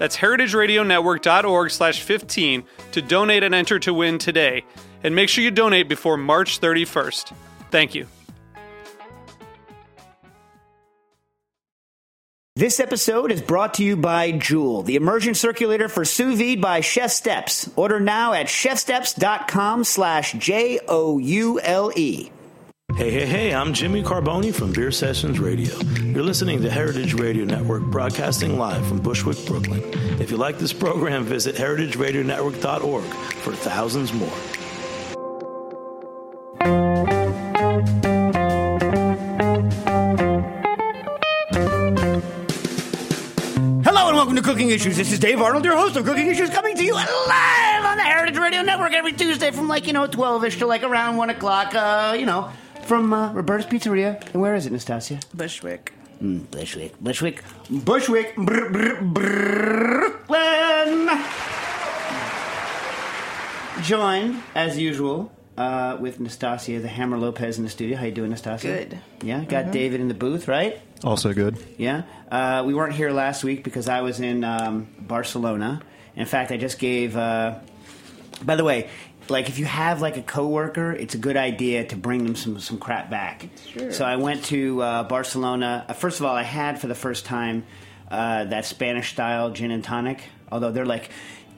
That's heritageradionetwork.org slash 15 to donate and enter to win today. And make sure you donate before March 31st. Thank you. This episode is brought to you by Joule, the immersion circulator for sous vide by Chef Steps. Order now at chefsteps.com slash J-O-U-L-E. Hey, hey, hey, I'm Jimmy Carbone from Beer Sessions Radio. You're listening to Heritage Radio Network broadcasting live from Bushwick, Brooklyn. If you like this program, visit heritageradionetwork.org for thousands more. Hello and welcome to Cooking Issues. This is Dave Arnold, your host of Cooking Issues, coming to you live on the Heritage Radio Network every Tuesday from like, you know, 12-ish to like around 1 o'clock, uh, you know, from uh, Roberta's Pizzeria. And where is it, Nastassia? Bushwick. Mm, Bushwick, Bushwick, Bushwick, Br- Br- Brooklyn. Joined, as usual, uh, with Nastassia, the Hammer Lopez in the studio. How you doing, Nastassia? Good. Yeah, got David in the booth, right? Also good. Yeah. Uh, we weren't here last week because I was in um, Barcelona. In fact, I just gave. Uh, by the way, like if you have like a coworker, it's a good idea to bring them some some crap back. Sure. So I went to uh, Barcelona. Uh, first of all, I had for the first time uh, that Spanish style gin and tonic. Although they're like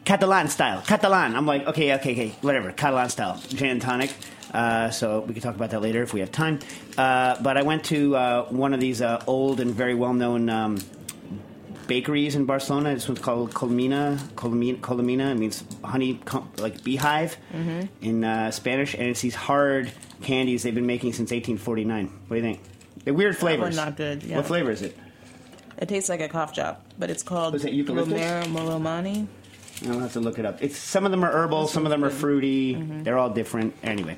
Catalan style, Catalan. I'm like, okay, okay, okay, whatever, Catalan style gin and tonic. Uh, so we can talk about that later if we have time. Uh, but I went to uh, one of these uh, old and very well known um, bakeries in Barcelona. This one's called Colmena. Colmena, Colmena. It means honey, like beehive in uh, Spanish, and it's these hard candies they've been making since 1849. What do you think? They're weird flavors. not good, yeah. What flavor is it? It tastes like a cough drop, but it's called Was it eucalyptus? Romero Molomani. I'll have to look it up. It's some of them are herbal, some of them are fruity. They're all different. Anyway,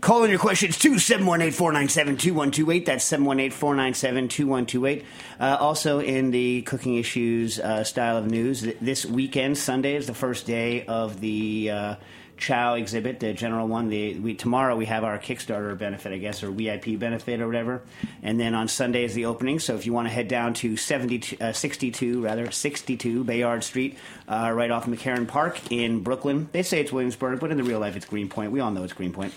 call in your questions to 718-497-2128. That's 718-497-2128. Uh, also in the cooking issues uh, style of news, th- this weekend, Sunday is the first day of the uh, Chow exhibit, the general one. The, we, tomorrow we have our Kickstarter benefit, I guess, or VIP benefit or whatever. And then on Sunday is the opening. So if you want to head down to 72, uh, 62, rather, 62 Bayard Street, uh, right off McCarren Park in Brooklyn. They say it's Williamsburg, but in the real life it's Greenpoint. We all know it's Greenpoint.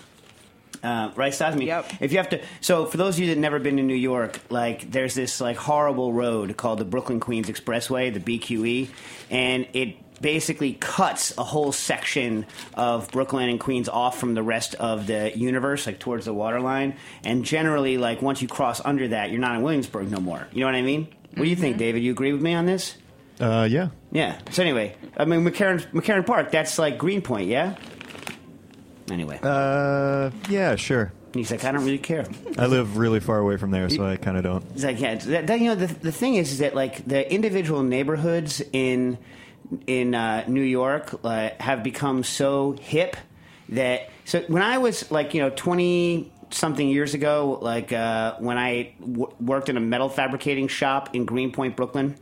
Uh, right, Stasmi? Yep. If you have to, so for those of you that never been to New York, like there's this like horrible road called the Brooklyn Queens Expressway, the BQE, and it basically cuts a whole section of Brooklyn and Queens off from the rest of the universe, like towards the waterline. And generally, like once you cross under that, you're not in Williamsburg no more. You know what I mean? What do you think, David? You agree with me on this? Uh, yeah. Yeah. So anyway, I mean McCarren McCarren Park, that's like Greenpoint, yeah. Anyway, Uh, yeah, sure. he's like, I don't really care. I live really far away from there, so I kind of don't. It's like, yeah, that, that- you know, the, the thing is, is that like the individual neighborhoods in in uh, New York uh, have become so hip that so when I was like you know twenty something years ago, like uh, when I w- worked in a metal fabricating shop in Greenpoint, Brooklyn.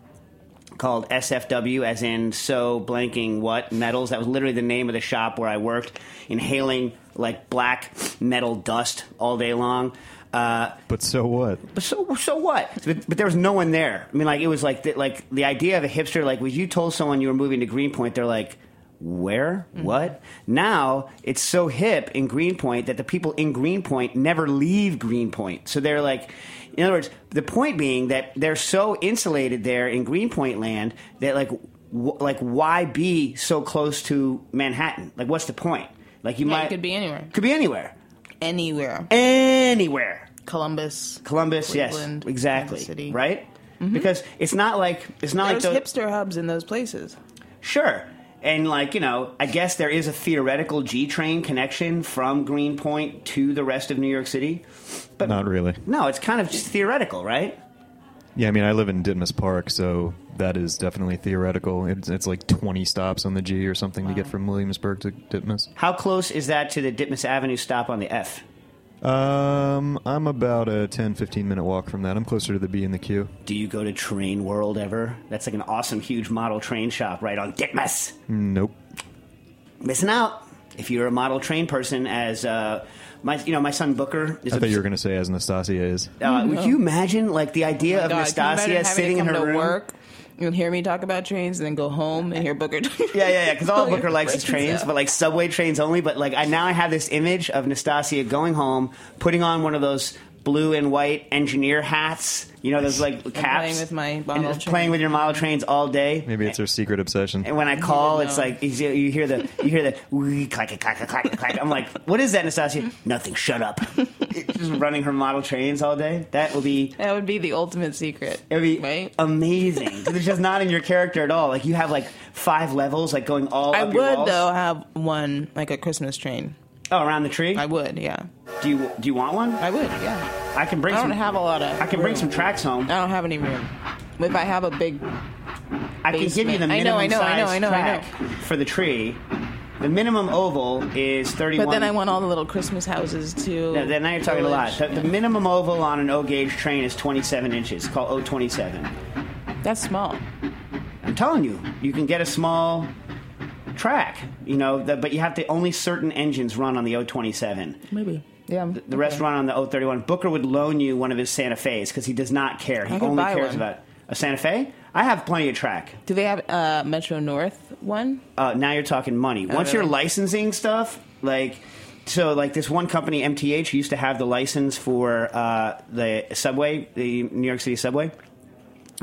Called SFW, as in so blanking what metals. That was literally the name of the shop where I worked, inhaling like black metal dust all day long. Uh, But so what? but so so what? But, but there was no one there. I mean, like it was like the, like the idea of a hipster. Like when you told someone you were moving to Greenpoint, they're like, "Where? What?" Now it's so hip in Greenpoint that the people in Greenpoint never leave Greenpoint. So they're like, in other words, the point being that they're so insulated there in Greenpoint land that like w- like why be so close to Manhattan? Like what's the point? Like you Yeah, might it could be anywhere. could be anywhere. Anywhere. Anywhere. Columbus. Columbus, Cleveland, yes, exactly. City. Right? Mm-hmm. Because it's not like it's not There's like the, hipster hubs in those places. Sure. And like, you know, I guess there is a theoretical G train connection from Greenpoint to the rest of New York City. But Not really. no, it's kind of just theoretical, right? Yeah, I mean, I live in Ditmas Park, so that is definitely theoretical. It's, it's like 20 stops on the G or something to get from Williamsburg to Ditmas. How close is that to the Ditmas Avenue stop on the F? Um, I'm about a 10, 15 minute walk from that. I'm closer to the B and the Q. Do you go to Train World ever? That's like an awesome, huge model train shop right on Ditmas. Nope. Missing out. If you're a model train person, as uh, my, you know, my son Booker is. I a- thought you were going to say as Nastassia is. Uh, would you imagine like the idea of God, can you Nastassia imagine having sitting to in come her to room? work and hear me talk about trains and then go home and hear Booker Yeah, yeah, yeah. Because all Booker likes is trains, but like subway trains only. But like I now I have this image of Nastassia going home, putting on one of those blue and white engineer hats. You know those like caps. playing with my and model just train. playing with your model trains all day. Maybe it's her secret obsession. And when I call, it's know. like you see- you hear the you hear the wee, clack clack clack clack clack. I'm like, what is that, Nastassia? Nothing. Shut up. Just running her model trains all day. That will be That would be the ultimate secret. it would be right? amazing. 'Cause it's just not in your character at all. Like you have like five levels, like going all. I up your would walls. though have one like a Christmas train. Oh, around the tree. I would, yeah. Do you do you want one? I would, yeah. I can bring. I don't some, have a lot of. I can bring room. some tracks home. I don't have any room. If I have a big, I can give you the basement. I minimum know, I know, I know, size I know, I track for the tree. The minimum oval is thirty-one. but then I want all the little Christmas houses too. No, then now you're talking a lot. The, the minimum oval on an O gauge train is 27 inches. It's called O27. That's small. I'm telling you, you can get a small track. You know, the, but you have to only certain engines run on the O27. Maybe. Yeah. The rest run on the O31. Booker would loan you one of his Santa Fe's because he does not care. He only cares one. about a Santa Fe. I have plenty of track. Do they have uh, Metro North one? Uh, now you're talking money. Once you're licensing stuff, like so, like this one company, MTH, used to have the license for uh, the subway, the New York City subway,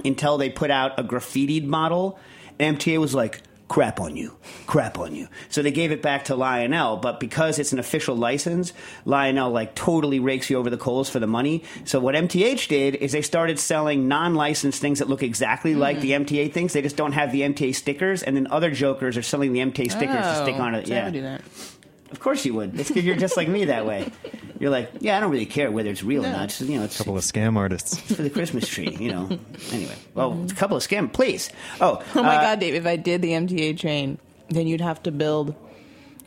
until they put out a graffitied model. MTA was like, "Crap on you, crap on you." So they gave it back to Lionel, but because it's an official license, Lionel like totally rakes you over the coals for the money. So what MTH did is they started selling non-licensed things that look exactly like the MTA things. They just don't have the MTA stickers, and then other jokers are selling the MTA stickers to stick Oh, on it. Yeah. Of course you would. It's because you're just like me that way. You're like, yeah, I don't really care whether it's real or not. Just, you know, it's, a couple of scam artists. for the Christmas tree. You know. Anyway, well, it's a couple of scam, please. Oh, Oh my uh, God, Dave! If I did the MTA train, then you'd have to build.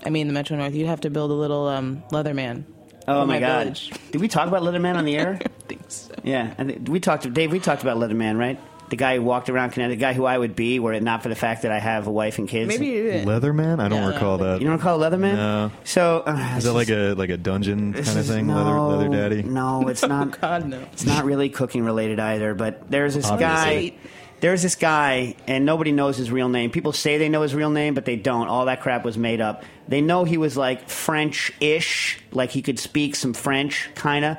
I mean, the Metro North. You'd have to build a little um, Leatherman. Oh for my, God! village. Did we talk about Leatherman on the air? I think so. yeah, I think- we talked. Dave, we talked about Leatherman, right? The guy who walked around Connecticut, the guy who I would be, were it not for the fact that I have a wife and kids. Maybe you did. Leatherman? I don't Yeah, recall that. you don't call it Leatherman? No. So uh, Is that like a like a dungeon kind of thing? No, leather, leather daddy. No, it's not. God no. It's not really cooking related either, but there's this Obviously. guy. There's this guy, and nobody knows his real name. People say they know his real name, but they don't. All that crap was made up. They know he was like French ish, like he could speak some French, kind of.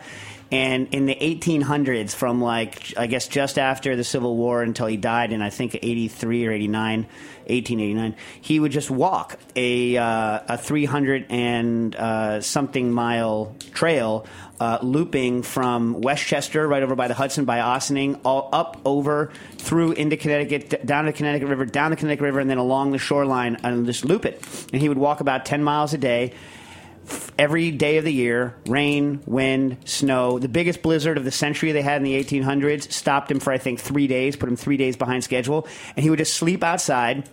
And in the 1800s, from like, I guess just after the Civil War until he died in, I think, 83 or 89, 1889, he would just walk a, uh, a 300 and uh, something mile trail uh, looping from Westchester, right over by the Hudson, by Ossining, all up over through into Connecticut, down to the Connecticut River, down the Connecticut River, and then along the shoreline, and just loop it. And he would walk about 10 miles a day. Every day of the year, rain, wind, snow. The biggest blizzard of the century they had in the 1800s stopped him for, I think, three days, put him three days behind schedule. And he would just sleep outside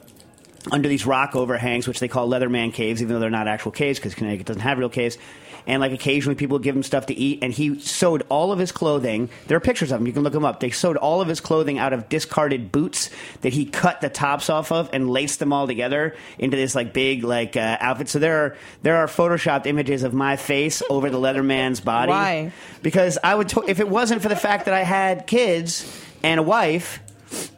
under these rock overhangs, which they call Leatherman caves, even though they're not actual caves because Connecticut doesn't have real caves. And like occasionally people would give him stuff to eat, and he sewed all of his clothing. There are pictures of him; you can look them up. They sewed all of his clothing out of discarded boots that he cut the tops off of and laced them all together into this like big like uh, outfit. So there are there are photoshopped images of my face over the Leatherman's body. Why? Because I would, if it wasn't for the fact that I had kids and a wife,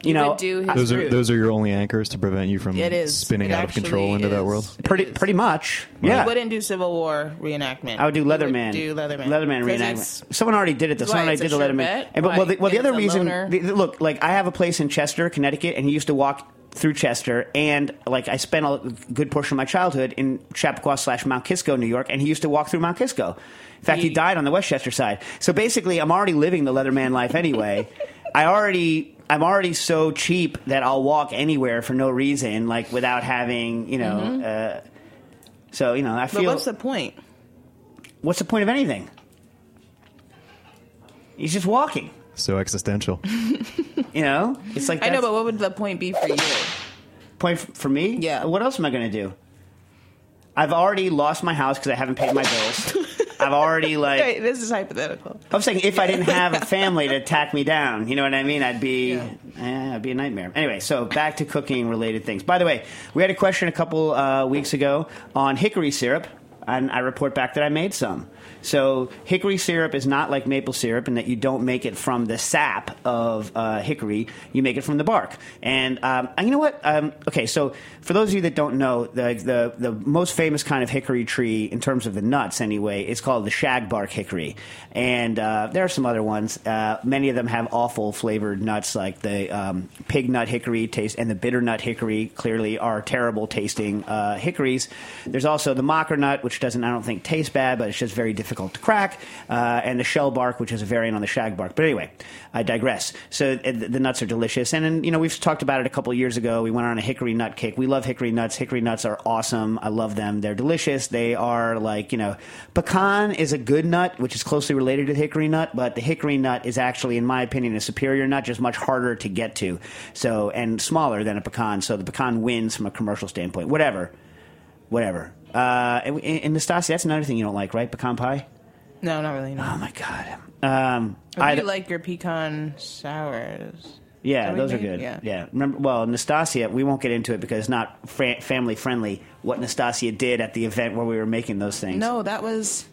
you, know, would do his Those are those are your only anchors to prevent you from It is. spinning It out of control actually into that world. It pretty is. pretty much. You Yeah. wouldn't do Civil War reenactment. I would do Leatherman. Do Leatherman. Leatherman 'Cause reenactment. Someone already did it. though. Someone why already did a the sure Leatherman. And, but well, the, well, the other reason, the, the- look, like I have a place in Chester, Connecticut, and he used to walk through Chester, and like I spent a good portion of my childhood in Chappaqua slash Mount Kisco, New York, and he used to walk through Mount Kisco. In fact, he He- died on the Westchester side. So basically, I'm already living the Leatherman life anyway. I already. I'm already so cheap that I'll walk anywhere for no reason, like without having, you know. Uh, so you know, I Mm-hmm. But feel. what's the point? what's the point of anything? He's just walking. So existential. You know, it's like I know, but what would the point be for you? point f- for me. Yeah. What else am I going to do? I've already lost my house because I haven't paid my bills. I've already like. Wait, this is hypothetical. I'm saying if I didn't have a family to tack me down, you know what I mean? I'd be, Yeah. eh, I'd be a nightmare. Anyway, so back to cooking related things. By the way, we had a question a couple uh, weeks ago on hickory syrup, and I report back that I made some. So hickory syrup is not like maple syrup in that you don't make it from the sap of uh, hickory; you make it from the bark. And, um, and you know what? Um, okay, so for those of you that don't know, the, the the most famous kind of hickory tree in terms of the nuts, anyway, is called the shagbark hickory. And uh, there are some other ones. Uh, many of them have awful flavored nuts, like the um, pig nut hickory taste and the bitter nut hickory. Clearly, are terrible tasting uh, hickories. There's also the mocker nut, which doesn't, I don't think, taste bad, but it's just very difficult to crack. Uh, and the shell bark, which is a variant on the shag bark. But anyway, I digress. So uh, the, nuts are delicious, and, then you know we've talked about it a couple years ago. We went on a hickory nut kick. We love hickory nuts. Hickory nuts are awesome. I love them. They're delicious. They are like you know, pecan is a good nut, which is closely related to hickory nut, but the hickory nut is actually, in my opinion, a superior nut, just much harder to get to. So and smaller than a pecan. So the pecan wins from a commercial standpoint. Whatever, whatever. Uh, and, and Nastasi, that's another thing you don't like, right? Pecan pie. No, not really. No. Oh my god. Um, I do like your pecan sours. yeah, those you are good. Yeah. Yeah. Remember, well, Nastassia, we won't get into it because it's not fra- family friendly. What Nastassia did at the event where we were making those things. No, that was.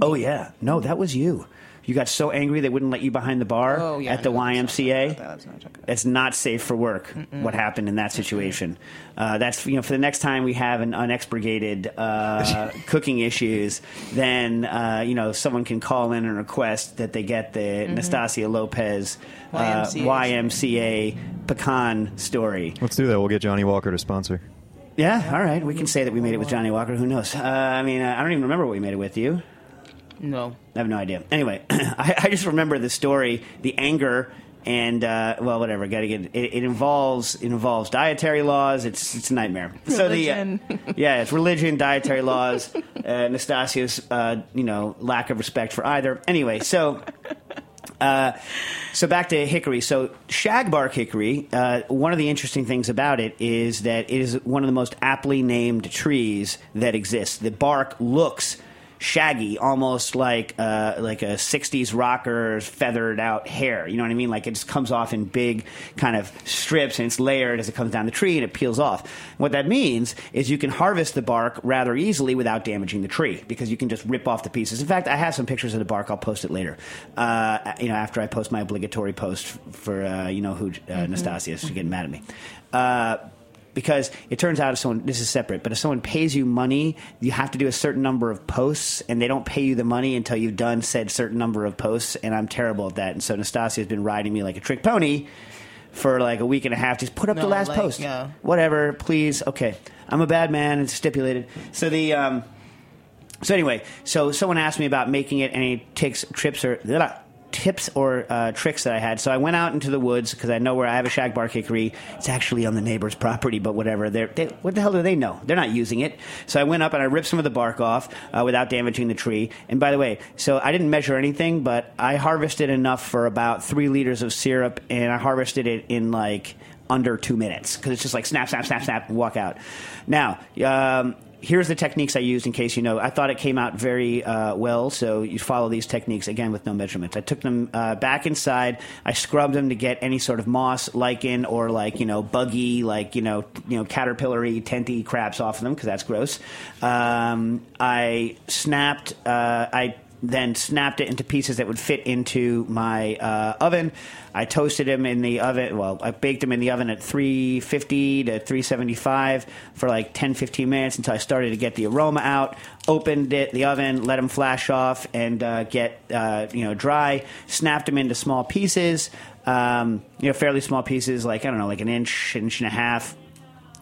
Oh yeah. No, that was you. You got so angry they wouldn't let you behind the bar Oh yeah. at the no, let's not YMCA. about that. Not that. It's not safe for work. What happened in that situation? Uh, that's you know for the next time we have an unexpurgated uh, cooking issues, then uh, you know someone can call in and request that they get the Mm-hmm. Nastassia Lopez uh, YMCA. YMCA pecan story. Let's do that. We'll get Johnnie Walker to sponsor. Yeah, all right. We can say that we made it with Johnnie Walker. Who knows? Uh, I mean, uh, I don't even remember what we made it with. You? No. I have no idea. Anyway, I, I just remember the story, the anger, and uh, well, whatever. Got to get it, it involves it involves dietary laws. It's it's a nightmare. So the uh, yeah, it's religion, dietary laws, uh, Nastassia's uh, you know lack of respect for either. Anyway, so. Uh, so back to hickory. So shagbark hickory. Uh, one of the interesting things about it is that it is one of the most aptly named trees that exists. The bark looks shaggy, almost like uh, like a '60s rocker's feathered out hair. You know what I mean? Like it just comes off in big kind of strips, and it's layered as it comes down the tree, and it peels off. What that means is you can harvest the bark rather easily without damaging the tree because you can just rip off the pieces. In fact, I have some pictures of the bark. I'll post it later. Uh, you know, after I post my obligatory post for uh, you know who uh, Nastassia, she's getting mad at me. Because it turns out if someone this is separate, but if someone pays you money, you have to do a certain number of posts, and they don't pay you the money until you've done said certain number of posts. And I'm terrible at that. And so Nastassia has been riding me like a trick pony for like a week and a half. Just put up the last like, post, yeah. whatever, please. Okay, I'm a bad man. It's stipulated. So the. Um, so anyway, so someone asked me about making it, and he takes trips or blah, tips or uh, tricks that I had. So I went out into the woods because I know where I have a shag shagbark hickory. It's actually on the neighbor's property, but whatever. They're, they, what the hell do they know? They're not using it. So I went up and I ripped some of the bark off uh, without damaging the tree. And by the way, so I didn't measure anything, but I harvested enough for about three liters of syrup, and I harvested it in like under two minutes because it's just like snap, snap, snap, snap, and walk out. Now, um, here's the techniques I used in case you know. I thought it came out very uh, well, so you follow these techniques again with no measurements. I took them uh, back inside. I scrubbed them to get any sort of moss, lichen, or like you know buggy, like you know you know caterpillary, tenty craps off of them because that's gross. Um, I snapped. Uh, I then snapped it into pieces that would fit into my uh, oven. I toasted them in the oven. Well, I baked them in the oven at 350 to 375 for like 10, 15 minutes until I started to get the aroma out. Opened it, the oven, let them flash off and uh, get uh, you know dry. Snapped them into small pieces. Um, you know, fairly small pieces, like I don't know, like an inch, inch and a half.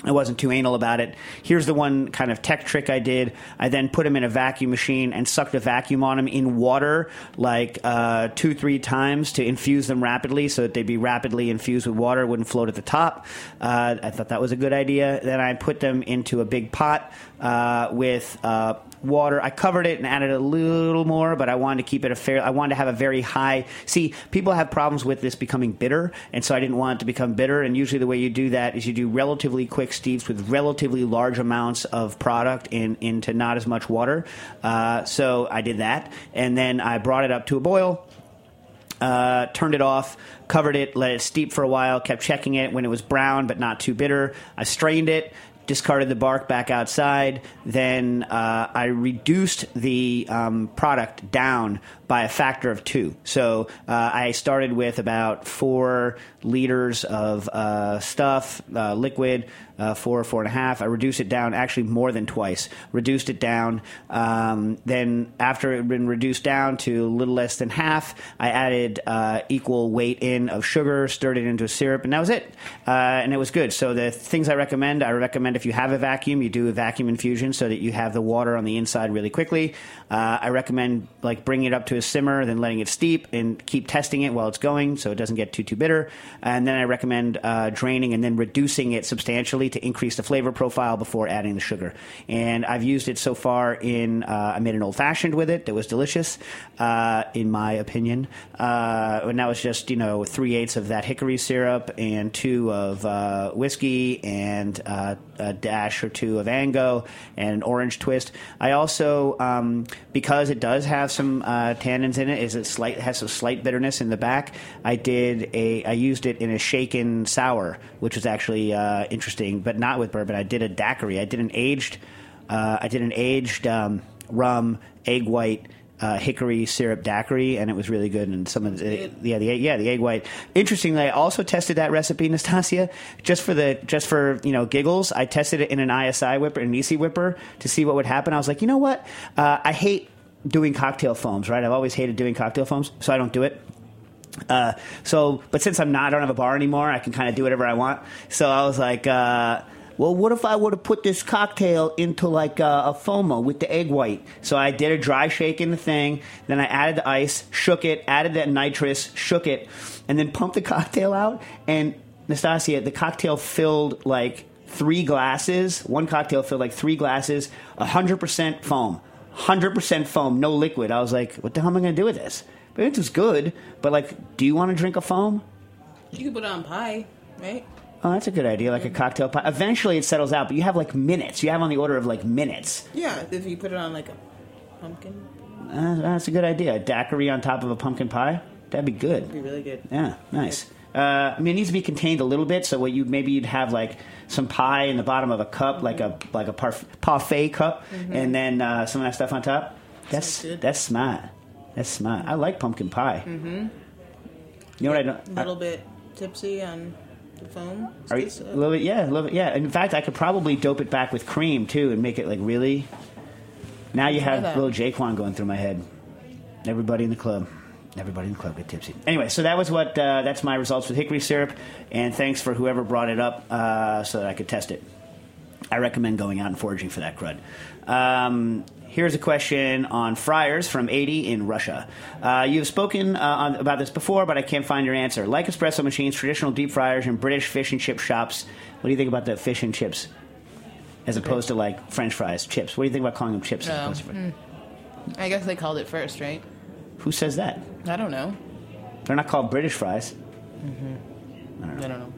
I wasn't too anal about it. Here's the one kind of tech trick I did. I then put them in a vacuum machine and sucked a vacuum on them in water like uh, two, three times to infuse them rapidly so that they'd be rapidly infused with water, wouldn't float at the top. Uh, I thought that was a good idea. Then I put them into a big pot uh, with uh, water. I covered it and added a little more, but I wanted to keep it a fair. I wanted to have a very high. See, people have problems with this becoming bitter, and so I didn't want it to become bitter. And usually, the way you do that is you do relatively quick steeps with relatively large amounts of product in into not as much water. Uh, so I did that, and then I brought it up to a boil. Uh, turned it off, covered it, let it steep for a while, kept checking it when it was brown but not too bitter. I strained it, discarded the bark back outside. Then uh, I reduced the um, product down by a factor of two. So uh, I started with about four liters of uh, stuff, uh, liquid, uh, four, four and a half. I reduced it down actually more than twice. Reduced it down. Um, then after it had been reduced down to a little less than half, I added uh, equal weight in of sugar, stirred it into a syrup, and that was it. Uh, and it was good. So the things I recommend, I recommend if you have a vacuum, you do a vacuum infusion so that you have the water on the inside really quickly. Uh, I recommend like bringing it up to a simmer, then letting it steep, and keep testing it while it's going so it doesn't get too too bitter. And then I recommend uh, draining and then reducing it substantially to increase the flavor profile before adding the sugar. And I've used it so far in uh, I made an old fashioned with it that was delicious, uh, in my opinion. Uh, and that was just you know three eighths of that hickory syrup and two of uh, whiskey and a dash or two of Ango and an orange twist. I also um, because it does have some uh, tannins in it, is it slight has some slight bitterness in the back. I did a I used it in a shaken sour, which was actually uh, interesting, but not with bourbon. I did a daiquiri. I did an aged uh, I did an aged um, rum egg white. Uh, hickory syrup daiquiri, and it was really good. And some of the, yeah, the yeah the egg white. Interestingly, I also tested that recipe, Nastassia, just for the just for you know giggles. I tested it in an ISI whipper, an iSi whipper, to see what would happen. I was like, you know what? Uh, I hate doing cocktail foams, right? I've always hated doing cocktail foams, so I don't do it. Uh, so, but since I'm not, I don't have a bar anymore. I can kind of do whatever I want. So I was like, uh, well, what if I would have put this cocktail into like uh, a, a FOMO with the egg white? So I did a dry shake in the thing. Then I added the ice, shook it, added that nitrous, shook it, and then pumped the cocktail out. And Nastassia, the cocktail filled like three glasses. One cocktail filled like three glasses, 100% foam. 100% foam, no liquid. I was like, what the hell am I going to do with this? But it was good, but like, do you want to drink a foam? You can put it on pie, right? Oh, that's a good idea, like a cocktail pie. Eventually it settles out, but you have like minutes. You have on the order of like minutes. Yeah, if you put it on like a pumpkin, Uh, that's a good idea. A daiquiri on top of a pumpkin pie? That'd be good. it'd be really good. Yeah, nice. Uh, I mean, it needs to be contained a little bit. So what you maybe you'd have like some pie in the bottom of a cup, like a like a parf- parfait cup, and then uh, some of that stuff on top. That's good. that's smart. That's smart. I like pumpkin pie. Mm-hmm. You know what I don't? A little bit tipsy on foam. Are you, a little bit, yeah, a little bit, yeah. In fact, I could probably dope it back with cream too, and make it like really. Now you have that. little J-Kwon going through my head. Everybody in the club, everybody in the club get tipsy. Anyway, so that was what uh, that's my results with hickory syrup, and thanks for whoever brought it up uh, so that I could test it. I recommend going out and foraging for that crud. Um, here's a question on fryers from 80 in Russia. Uh, you've spoken uh, on, about this before, but I can't find your answer. Like espresso machines, traditional deep fryers, and British fish and chip shops. What do you think about the fish and chips? As opposed to like French fries, chips. What do you think about calling them chips? as Oh, opposed to I guess they called it first, right? Who says that? I don't know. They're not called British fries. I don't know.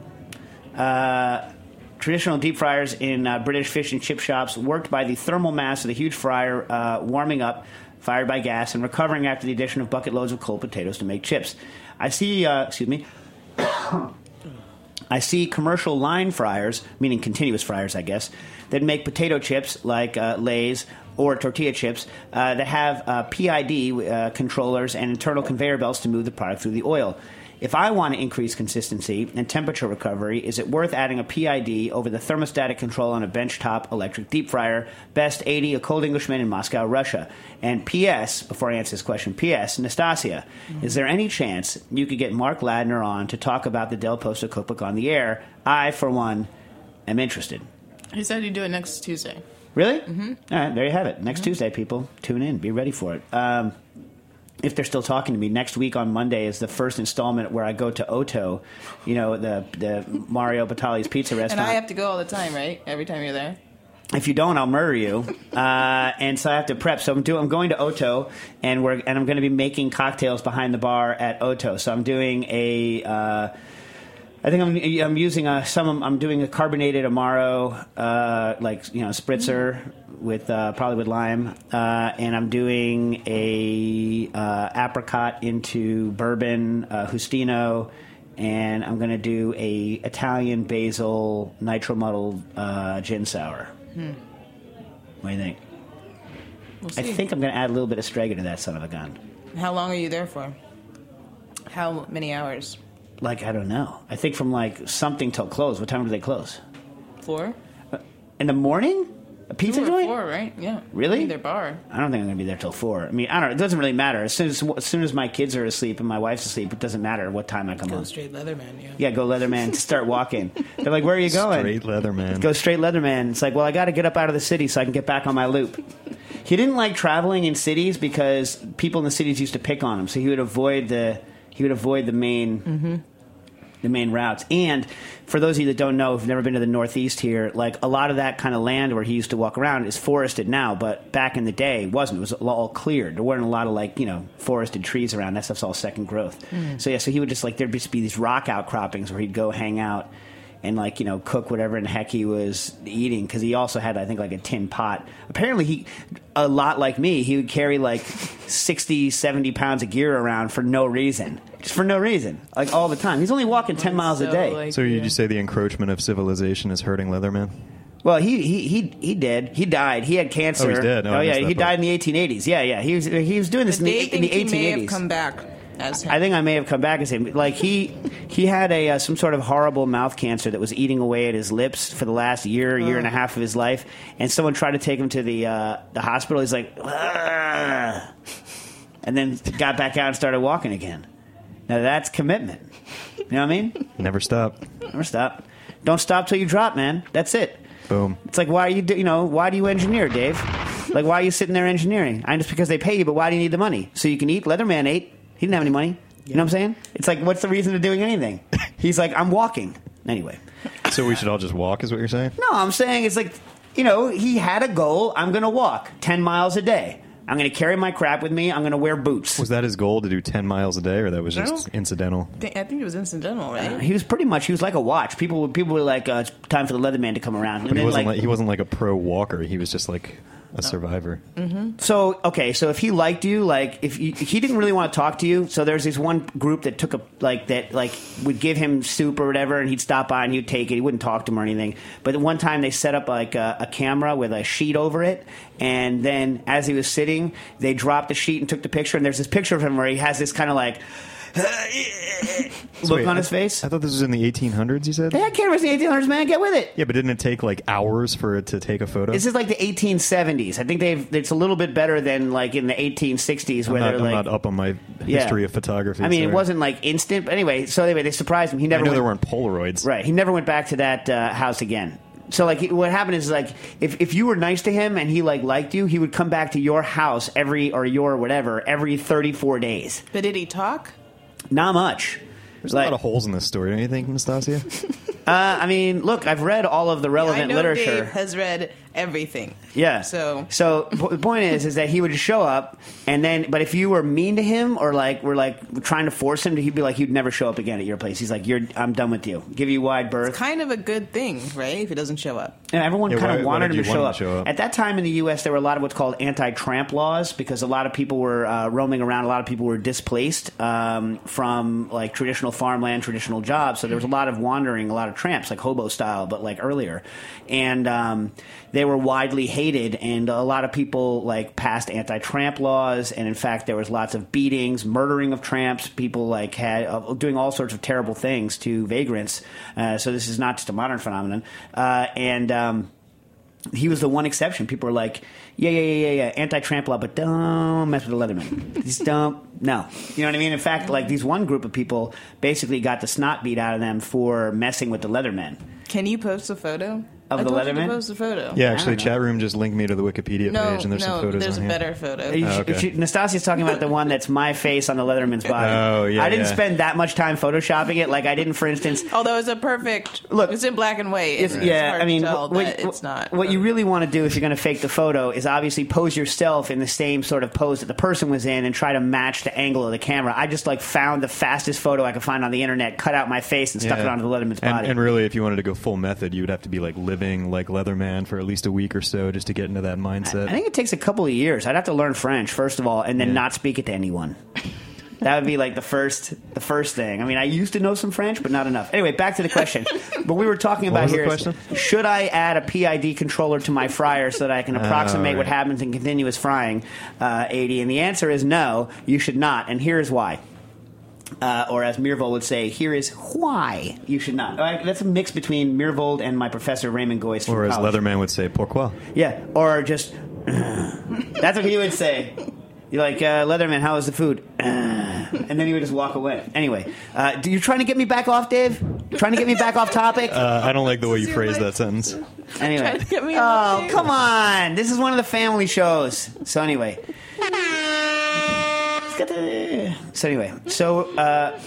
Traditional deep fryers in uh, British fish and chip shops worked by the thermal mass of the huge fryer uh, warming up, fired by gas, and recovering after the addition of bucket loads of cold potatoes to make chips. I see, uh, excuse me, I see commercial line fryers, meaning continuous fryers, I guess, that make potato chips like uh, Lay's or tortilla chips uh, that have uh, PID uh, controllers and internal conveyor belts to move the product through the oil. If I want to increase consistency and temperature recovery, is it worth adding a PID over the thermostatic control on a benchtop electric deep fryer? Best 80, a cold Englishman in Moscow, Russia. And P.S., before I answer this question, P.S., Nastassia, is there any chance you could get Mark Ladner on to talk about the Del Posto cookbook on the air? I, for one, am interested. He said he'd do it next Tuesday. Really? Mm-hmm. All right, there you have it. Next Tuesday, people, tune in. Be ready for it. Um, if they're still talking to me, next week on Monday is the first installment where I go to Otto, you know, the the Mario Batali's pizza restaurant. And. I have to go all the time, right? Every time you're there. if you don't, I'll murder you. Uh, and so I have to prep. So I'm doing. I'm going to Otto, and we're and I'm going to be making cocktails behind the bar at Otto. So I'm doing a. Uh, I think I'm, I'm using a some. I'm doing a carbonated amaro, uh, like you know, spritzer with uh, probably with lime, uh, and I'm doing a uh, apricot into bourbon uh, Justino, and I'm going to do a Italian basil nitro muddled uh, gin sour. What do you think? We'll I think I'm going to add a little bit of Strega to that son of a gun. How long are you there for? How many hours? Like I don't know. I think from like something till close. What time do they close? Four? Uh, in the morning? A pizza Two or joint? four, right? Yeah. Really? Either bar. I don't think I'm going to be there till four. I mean, I don't. Know, it doesn't really matter. As soon as as soon as my kids are asleep and my wife's asleep, it doesn't matter what time I come Go home. straight Leatherman, yeah. Yeah, go Leatherman. To start walking. They're like, "Where are you going?" Straight leather man. Go straight Leatherman. It's like, well, I got to get up out of the city so I can get back on my loop. He didn't like traveling in cities because people in the cities used to pick on him, so he would avoid the he would avoid the main the main routes. And for those of you that don't know, who've never been to the Northeast here, like a lot of that kind of land where he used to walk around is forested now, but back in the day it wasn't. It was all cleared. There weren't a lot of like you know forested trees around. That stuff's all second growth. Hmm. So yeah, so he would just like there'd just be these rock outcroppings where he'd go hang out and like you know cook whatever in the heck he was eating because he also had I think like a tin pot. Apparently he a lot like me he would carry like 60 70 pounds of gear around for no reason just for no reason like all the time. He's only walking 10 miles a day. like, so you yeah. just say the encroachment of civilization is hurting Leatherman? Well, he he he he did. He died. He had oh, cancer. Oh, he's dead. Oh, yeah, he part. died in the 1880s. Yeah, yeah. He was he was doing this But in the, in the think he may have come back as him. I think I may have come back as him. Like he he had a uh, some sort of horrible mouth cancer that was eating away at his lips for the last year, year and a half of his life. And someone tried to take him to the uh, the hospital. He's like, "Ugh," and then got back out and started walking again. Now that's commitment. You know what I mean? Never stop. Never stop. Don't stop till you drop, man. That's it. Boom. It's like why are you do, you know why do you engineer, Dave? Like why are you sitting there engineering? I know it's because they pay you, but why do you need the money? So you can eat. Leatherman ate. He didn't have any money. You know what I'm saying? It's like what's the reason of doing anything? He's like I'm walking anyway. So we should all just walk, is what you're saying? No, I'm saying it's like you know he had a goal. I'm going to walk ten miles a day. I'm going to carry my crap with me. I'm going to wear boots. Was that his goal to do 10 miles a day, or that was just No. incidental? I think- I think it was incidental, right? He was pretty much he was like a watch. People would people were like uh, it's time for the Leatherman to come around. And But he then, wasn't like, like, he wasn't like a pro walker. He was just like a survivor. Mm-hmm. So okay, so if he liked you, like if you, he didn't really want to talk to you, so there's this one group that took a like that like would give him soup or whatever, and he'd stop by and he'd take it. He wouldn't talk to him or anything. But one time they set up like a, a camera with a sheet over it, and then as he was sitting, they dropped the sheet and took the picture. And there's this picture of him where he has this kind of like look Wait, on I- his face. I thought this was in the 1800s, you said? They had cameras in the 1800s, man. Get with it. Yeah, but didn't it take like hours for it to take a photo? This is like the 1870s. I think they've. It's a little bit better than like in the 1860s, I'm, where not, they're I'm like. not up on my Yeah. history of photography. I mean, it sorry. wasn't like instant, but anyway. So anyway, they surprised him. He I never know went, there weren't Polaroids. right. He never went back to that uh, house again. So like, he- what happened is like, if if you were nice to him and he like liked you, he would come back to your house every or your whatever every 34 days. But did he talk? Not much. There's Like- a lot of holes in this story, don't you think, Nastassia? Uh, I mean, look, I've read all of the I relevant know literature. Dave has read everything. Yeah. So so po- the point is, is that he would just show up, and then, but if you were mean to him or like were like trying to force him to, he'd be like, he'd never show up again at your place. He's like, you're, I'm done with you. Give you wide berth. kind of a good thing, right? If he doesn't show up. And everyone Yeah, kind why- of wanted him to show up. him to show up? At that time in the U.S., there were a lot of what's called anti-tramp laws because a lot of people were uh, roaming around. A lot of people were displaced um, from like traditional farmland, traditional jobs. So there was a lot of wandering, a lot of tramps, like hobo style, but like earlier. And um, they were widely hated, and a lot of people like passed anti-tramp laws. And in fact, there was lots of beatings, murdering of tramps. People like had uh, doing all sorts of terrible things to vagrants. Uh, so this is not just a modern phenomenon. Uh, and um, he was the one exception. People were like, yeah, yeah, yeah, yeah, yeah, anti-tramp law, but don't mess with the Leatherman. Just don't, no. You know what I mean? In fact, like these one group of people basically got the snot beat out of them for messing with the Leathermen. Can you post a photo Of I the told you to Leatherman? post a photo. Yeah, actually, chat room just linked me to the Wikipedia No, page, and there's no, some photos there's on a here. better photo. You Oh, should- okay. should- Nastassia's talking about the one that's my face on the Leatherman's body. Oh, yeah, I didn't yeah. spend that much time photoshopping it. Like I didn't, for instance, Although it's a perfect Look, it's in black and white. It's, It's, yeah, hard I mean, to tell what, that what- it's not. What you really want to do if you're going to fake the photo is obviously pose yourself in the same sort of pose that the person was in, and try to match the angle of the camera. I just like found the fastest photo I could find on the internet, cut out my face, and stuck it Yeah. onto the Leatherman's and, body. and really, if you wanted to go full method, you would have to be like living like Leatherman for at least a week or so just to get into that mindset. I think it takes a couple of years. I'd have to learn French first of all, and then Yeah. not speak it to anyone. That would be like the first, the first thing. I mean, I used to know some French, but not enough. Anyway, back to the question. but we were talking about here: is, should I add a PID controller to my fryer so that I can approximate what right. happens in continuous frying, uh, 80? And the answer is no, you should not. And here's why. Uh, or as Myhrvold would say, here is why you should not. All right, that's a mix between Myhrvold and my professor Raymond Goyce. or as college. Leatherman would say, pourquoi? Yeah, or just. that's what he would say. You're like, uh, Leatherman, how was the food? and then he would just walk away. Anyway, uh, do you trying to get me back off, Dave? Trying to get me back off topic? Uh, I don't like the way you phrase that sentence. anyway. to get me oh, come on. This is one of the family shows. So, anyway. So, anyway. So, uh,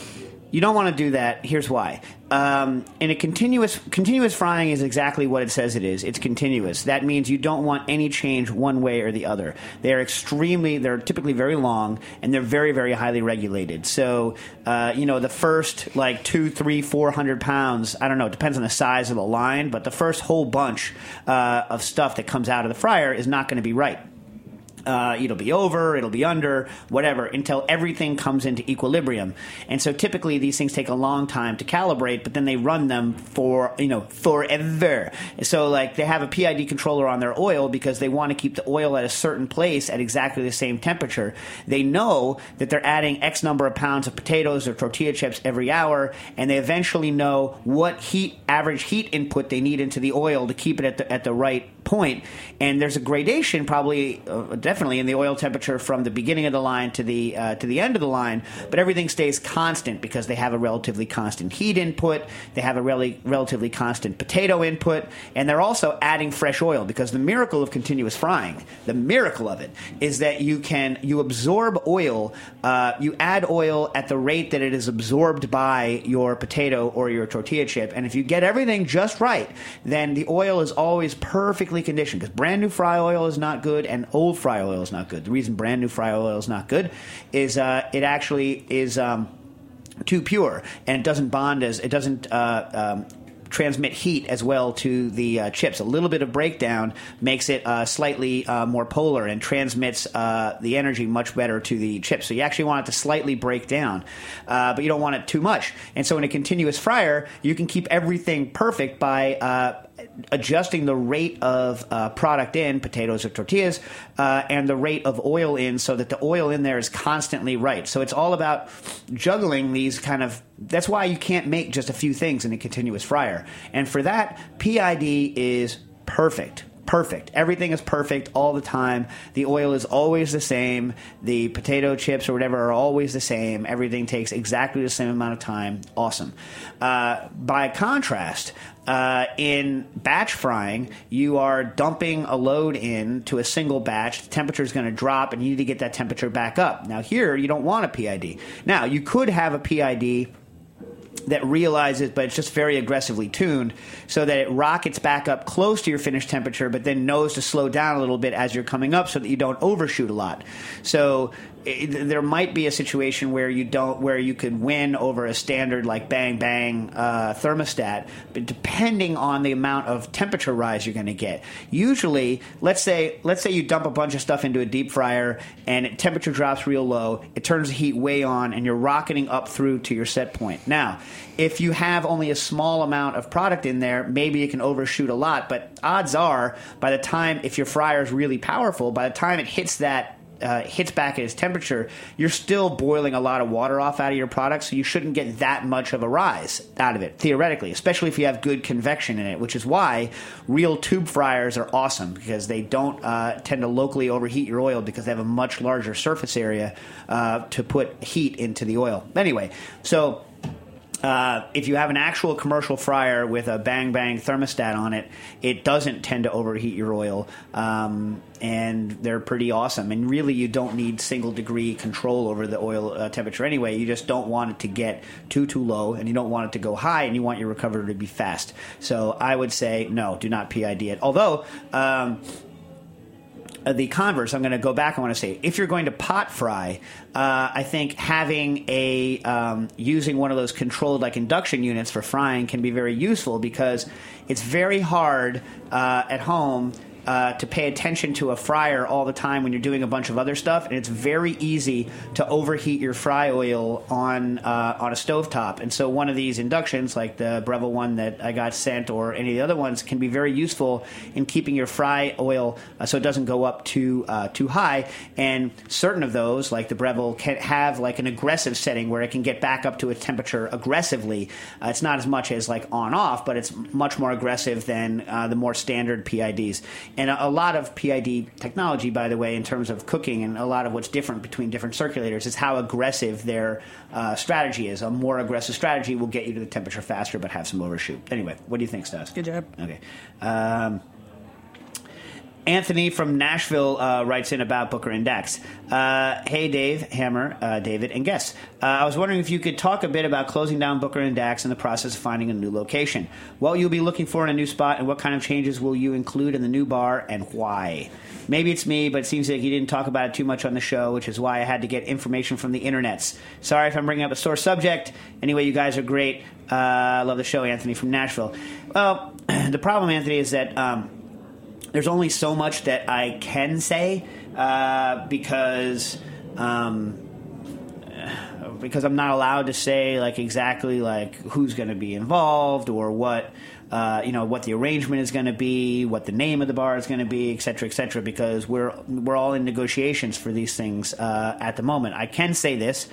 you don't want to do that. Here's why. Um, in a continuous continuous frying is exactly what it says it is. It's continuous. That means you don't want any change one way or the other. They're extremely. They're typically very long and they're very very highly regulated. So uh, you know the first like two, three, four hundred pounds. I don't know. It depends on the size of the line, but the first whole bunch uh, of stuff that comes out of the fryer is not going to be right uh, it'll be over, it'll be under, whatever, until everything comes into equilibrium. And so typically these things take a long time to calibrate, but then they run them for, you know, forever. So like they have a PID controller on their oil because they want to keep the oil at a certain place at exactly the same temperature. They know that they're adding X number of pounds of potatoes or tortilla chips every hour, and they eventually know what heat, average heat input they need into the oil to keep it at the, at the right point. And there's a gradation, probably, uh, definitely in the oil temperature from the beginning of the line to the uh, to the end of the line. But everything stays constant because they have a relatively constant heat input. They have a really relatively constant potato input, and they're also adding fresh oil because the miracle of continuous frying, the miracle of it, is that you can you absorb oil. Uh, you add oil at the rate that it is absorbed by your potato or your tortilla chip, and if you get everything just right, then the oil is always perfectly conditioned. Because brand new fry oil is not good, and old fry oil is not good. The reason brand new fry oil is not good is uh, it actually is. Um, too pure, and it doesn't bond as it doesn't uh, um, transmit heat as well to the uh, chips. A little bit of breakdown makes it uh, slightly uh, more polar and transmits uh, the energy much better to the chips. So you actually want it to slightly break down, uh, but you don't want it too much. And so in a continuous fryer, you can keep everything perfect by uh, adjusting the rate of uh, product in potatoes or tortillas uh, and the rate of oil in so that the oil in there is constantly right. So it's all about juggling these kind of that's why you can't make just a few things in a continuous fryer. And for that pid is perfect perfect. Everything is perfect all the time. The oil is always the same. The potato chips or whatever are always the same. Everything takes exactly the same amount of time. Awesome. Uh, by contrast, uh, in batch frying, you are dumping a load in to a single batch. The temperature is going to drop, and you need to get that temperature back up. Now, here, you don't want a PID. Now, you could have a PID that realizes, but it's just very aggressively tuned so that it rockets back up close to your finished temperature, but then knows to slow down a little bit as you're coming up so that you don't overshoot a lot. So there might be a situation where you don't where you could win over a standard like bang bang uh, thermostat, but depending on the amount of temperature rise you're going to get. Usually, let's say let's say you dump a bunch of stuff into a deep fryer and it, temperature drops real low, it turns the heat way on, and you're rocketing up through to your set point. Now, if you have only a small amount of product in there, maybe it can overshoot a lot. But odds are, by the time if your fryer is really powerful, by the time it hits that uh, hits back at its temperature, you're still boiling a lot of water off out of your product, so you shouldn't get that much of a rise out of it, theoretically, especially if you have good convection in it, which is why real tube fryers are awesome because they don't uh, tend to locally overheat your oil because they have a much larger surface area uh, to put heat into the oil. Anyway, so uh, if you have an actual commercial fryer with a bang bang thermostat on it, it doesn't tend to overheat your oil, um, and they're pretty awesome. And really, you don't need single degree control over the oil uh, temperature anyway. You just don't want it to get too too low, and you don't want it to go high, and you want your recovery to be fast. So I would say no, do not PID it. Although. Um, the converse, I'm going to go back. I want to say, if you're going to pot fry, uh, I think having a um, using one of those controlled like induction units for frying can be very useful because it's very hard uh, at home uh, to pay attention to a fryer all the time when you're doing a bunch of other stuff, and it's very easy to overheat your fry oil on uh, on a stovetop. And so, one of these inductions, like the Breville one that I got sent, or any of the other ones, can be very useful in keeping your fry oil uh, so it doesn't go up too uh, too high. And certain of those, like the Breville, can have like an aggressive setting where it can get back up to a temperature aggressively. Uh, it's not as much as like on off, but it's much more aggressive than the more standard PIDs and a, lot of PID technology, by the way, in terms of cooking, and a lot of what's different between different circulators is how aggressive their uh, strategy is. A more aggressive strategy will get you to the temperature faster, but have some overshoot. Anyway, what do you think, Stas? Good job. Okay. Um, Anthony from Nashville uh, writes in about Booker and Dax. Uh, hey, Dave, Hammer, uh, David, and guests. Uh, I was wondering if you could talk a bit about closing down Booker and Dax and the process of finding a new location. What you'll be looking for in a new spot, and what kind of changes will you include in the new bar, and why? Maybe it's me, but it seems like you didn't talk about it too much on the show, which is why I had to get information from the internets. Sorry if I'm bringing up a sore subject. Anyway, you guys are great. Uh, I love the show, Anthony from Nashville. Well, the problem, Anthony, is that. Um, there's only so much that I can say uh, because um, because I'm not allowed to say like exactly like who's going to be involved or what uh, you know what the arrangement is going to be, what the name of the bar is going to be, et cetera, et cetera. Because we're we're all in negotiations for these things uh, at the moment. I can say this: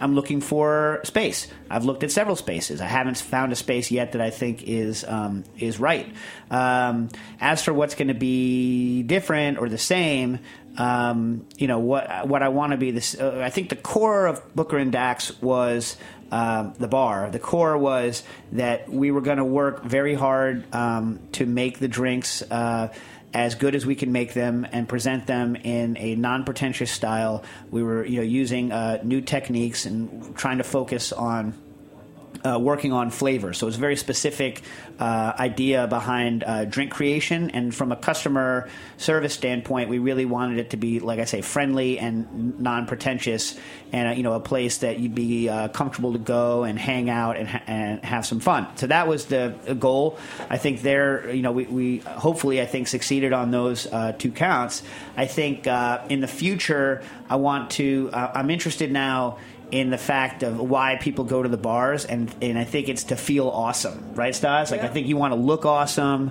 I'm looking for space. I've looked at several spaces. I haven't found a space yet that I think is um, is right. Um, as for what's going to be different or the same, um, you know what what I want to be. This uh, I think the core of Booker and Dax was. Uh, the bar. The core was that we were going to work very hard um, to make the drinks uh, as good as we can make them and present them in a non-pretentious style. We were, you know, using uh, new techniques and trying to focus on uh, working on flavor. So it's a very specific uh, idea behind uh, drink creation. And from a customer service standpoint, we really wanted it to be, like I say, friendly and non pretentious, and uh, you know, a place that you'd be uh, comfortable to go and hang out and, ha- and have some fun. So that was the goal. I think there, you know, we, we hopefully I think succeeded on those uh, two counts. I think in the future, I want to. I'm interested now in the fact of why people go to the bars, and and I think it's to feel awesome, right, Stas? Like Yeah. I think you want to look awesome.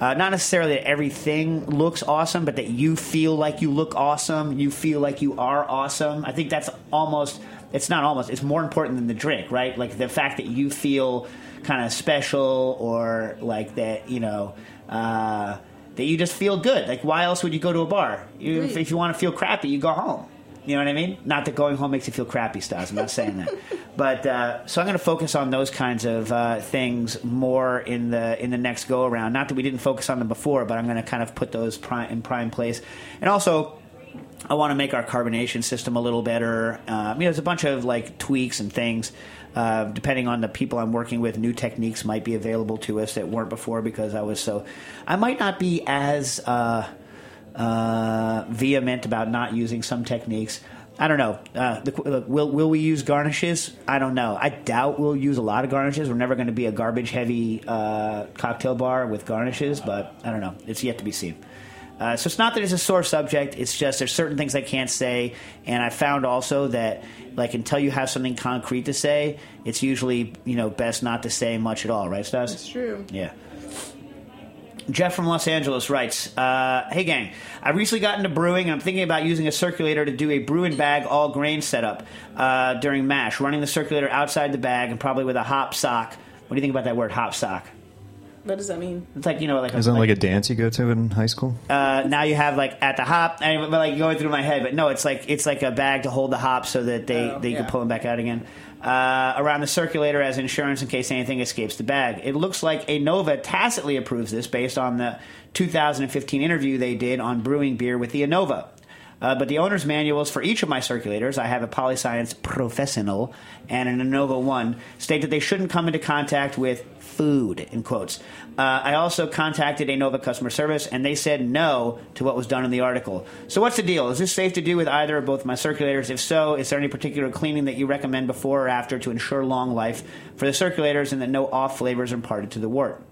Uh, not necessarily that everything looks awesome, but that you feel like you look awesome. You feel like you are awesome. I think that's almost. It's not almost. It's more important than the drink, right? Like the fact that you feel kind of special, or like that. You know. Uh, that you just feel good. Like, why else would you go to a bar? You, if, if you want to feel crappy, you go home. You know what I mean? Not that going home makes you feel crappy, Stas. I'm not saying that, but uh, so I'm going to focus on those kinds of uh, things more in the in the next go around. Not that we didn't focus on them before, but I'm going to kind of put those prime, in prime place, and also I want to make our carbonation system a little better. Um, you know, there's a bunch of like tweaks and things. Uh, depending on the people I'm working with, new techniques might be available to us that weren't before because I was so. I might not be as uh, uh, vehement about not using some techniques. I don't know. Uh, the, look, will will we use garnishes? I don't know. I doubt we'll use a lot of garnishes. We're never going to be a garbage heavy uh, cocktail bar with garnishes, but I don't know. It's yet to be seen. Uh, so it's not that it's a sore subject. It's just there's certain things I can't say, and I found also that like until you have something concrete to say, it's usually you know best not to say much at all. Right, Stas? It's true. Yeah. Jeff from Los Angeles writes, uh, "Hey gang, I recently got into brewing. and I'm thinking about using a circulator to do a brew and bag all grain setup uh, during mash. Running the circulator outside the bag and probably with a hop sock. What do you think about that word, hop sock? What does that mean? It's like you know, like a, Isn't it like a dance you go to in high school? uh, now you have like at the hop, and, but like going through my head. But no, it's like it's like a bag to hold the hops so that they Oh, they yeah. can pull them back out again. Uh, around the circulator as insurance in case anything escapes the bag. It looks like Anova tacitly approves this based on the 2015 interview they did on brewing beer with the Anova. Uh, but the owner's manuals for each of my circulators, I have a Polyscience Professional and an Anova One, state that they shouldn't come into contact with food, in quotes. Uh, I also contacted Anova customer service, and they said no to what was done in the article. So, what's the deal? Is this safe to do with either or both my circulators? If so, is there any particular cleaning that you recommend before or after to ensure long life for the circulators and that no off flavors are imparted to the wort?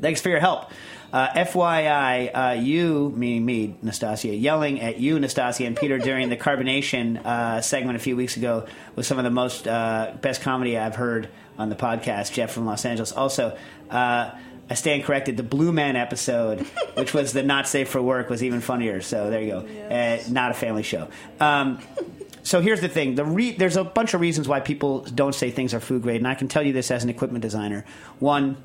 Thanks for your help. Uh, FYI, uh, you, meaning me, Nastassia, yelling at you, Nastassia, and Peter during the carbonation uh, segment a few weeks ago was some of the most uh, best comedy I've heard on the podcast. Jeff from Los Angeles. Also, uh, I stand corrected. The Blue Man episode, which was the not safe for work, was even funnier. So there you go. Uh, not a family show. Um, so here's the thing: the re- there's a bunch of reasons why people don't say things are food grade, and I can tell you this as an equipment designer. One,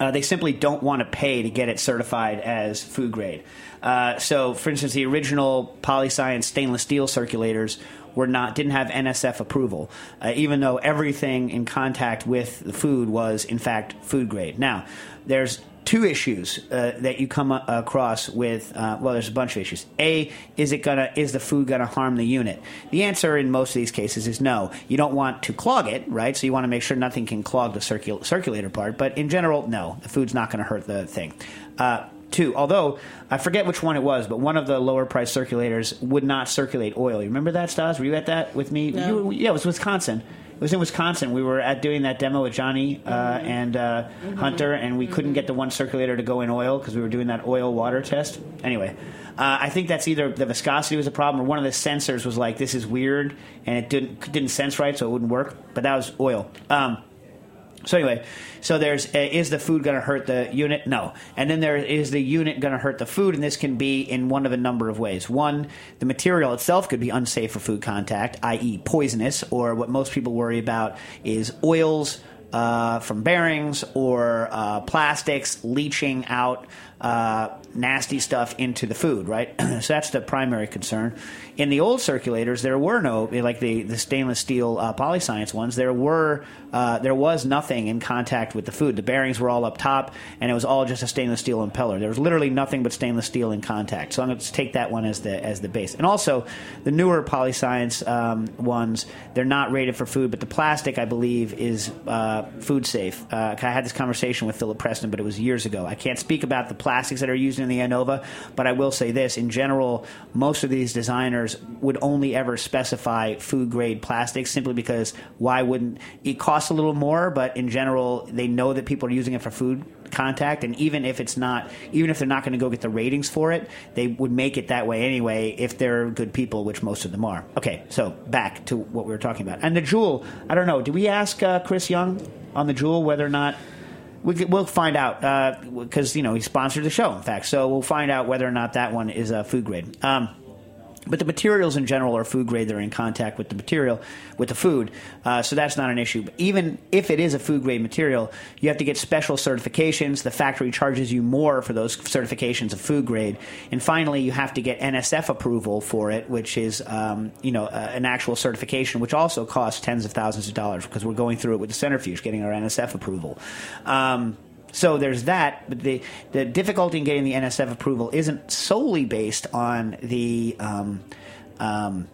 uh, they simply don't want to pay to get it certified as food grade. Uh, so, for instance, the original Polyscience stainless steel circulators were not didn't have NSF approval, uh, even though everything in contact with the food was in fact food grade. Now, there's two issues uh, that you come a- across with. Uh, well, there's a bunch of issues. A is it gonna is the food gonna harm the unit? The answer in most of these cases is no. You don't want to clog it, right? So you want to make sure nothing can clog the circul- circulator part. But in general, no. The food's not going to hurt the thing. Uh, Two, although I forget which one it was, but one of the lower price circulators would not circulate oil. You remember that, Stas? Were you at that with me? No. You yeah, it was Wisconsin. It was in Wisconsin. We were at doing that demo with Johnny uh, and uh, Hunter, and we couldn't get the one circulator to go in oil because we were doing that oil water test. Anyway, uh, I think that's either the viscosity was a problem or one of the sensors was like, "This is weird," and it didn't didn't sense right, so it wouldn't work. But that was oil. Um, so anyway, so there's uh, is the food going to hurt the unit? No. And then there is the unit going to hurt the food, and this can be in one of a number of ways. One, the material itself could be unsafe for food contact, i.e., poisonous, or what most people worry about is oils. Uh, from bearings or uh, plastics leaching out uh, nasty stuff into the food, right? so that's the primary concern. In the old circulators, there were no like the, the stainless steel uh, polyscience ones. There were uh, there was nothing in contact with the food. The bearings were all up top, and it was all just a stainless steel impeller. There was literally nothing but stainless steel in contact. So I'm going to take that one as the as the base. And also, the newer polyscience um, ones, they're not rated for food, but the plastic, I believe, is uh, food safe. Uh, I had this conversation with Philip Preston, but it was years ago. I can't speak about the plastics that are used in the ANOVA. but I will say this: in general, most of these designers would only ever specify food grade plastics simply because why wouldn't it costs a little more, but in general, they know that people are using it for food contact and even if it's not even if they're not going to go get the ratings for it they would make it that way anyway if they're good people which most of them are okay so back to what we were talking about and the Joule i don't know did we ask uh, chris young on the Joule whether or not we we'll find out because you know he sponsored the show in fact. So we'll find out whether or not that one is a food grade. Um, but the materials in general are food grade. They're in contact with the material, with the food. Uh, so that's not an issue. But even if it is a food grade material, you have to get special certifications. The factory charges you more for those certifications of food grade. And finally, you have to get NSF approval for it, which is um, you know uh, an actual certification, which also costs tens of thousands of dollars because we're going through it with the centrifuge, getting our NSF approval. Um, So there's that, but the the difficulty in getting the NSF approval isn't solely based on the um, um,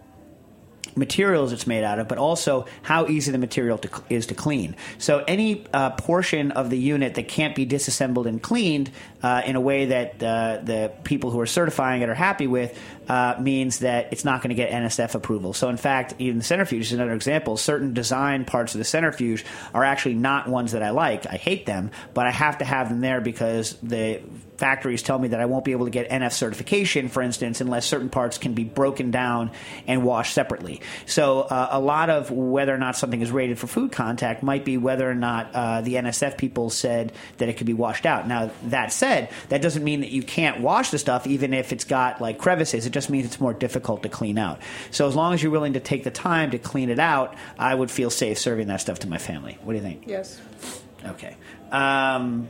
materials it's made out of, but also how easy the material to, is to clean. So any uh, portion of the unit that can't be disassembled and cleaned uh, in a way that uh, the people who are certifying it are happy with uh, means that it's not going to get NSF approval. So in fact, even the centrifuge is another example. Certain design parts of the centrifuge are actually not ones that I like. I hate them, but I have to have them there because the factories tell me that I won't be able to get NF certification, for instance, unless certain parts can be broken down and washed separately. So uh, a lot of whether or not something is rated for food contact might be whether or not uh, the NSF people said that it could be washed out. Now that said, that doesn't mean that you can't wash the stuff even if it's got like crevices. It just means it's more difficult to clean out. So as long as you're willing to take the time to clean it out, I would feel safe serving that stuff to my family. What do you think? Yes. Okay. Um,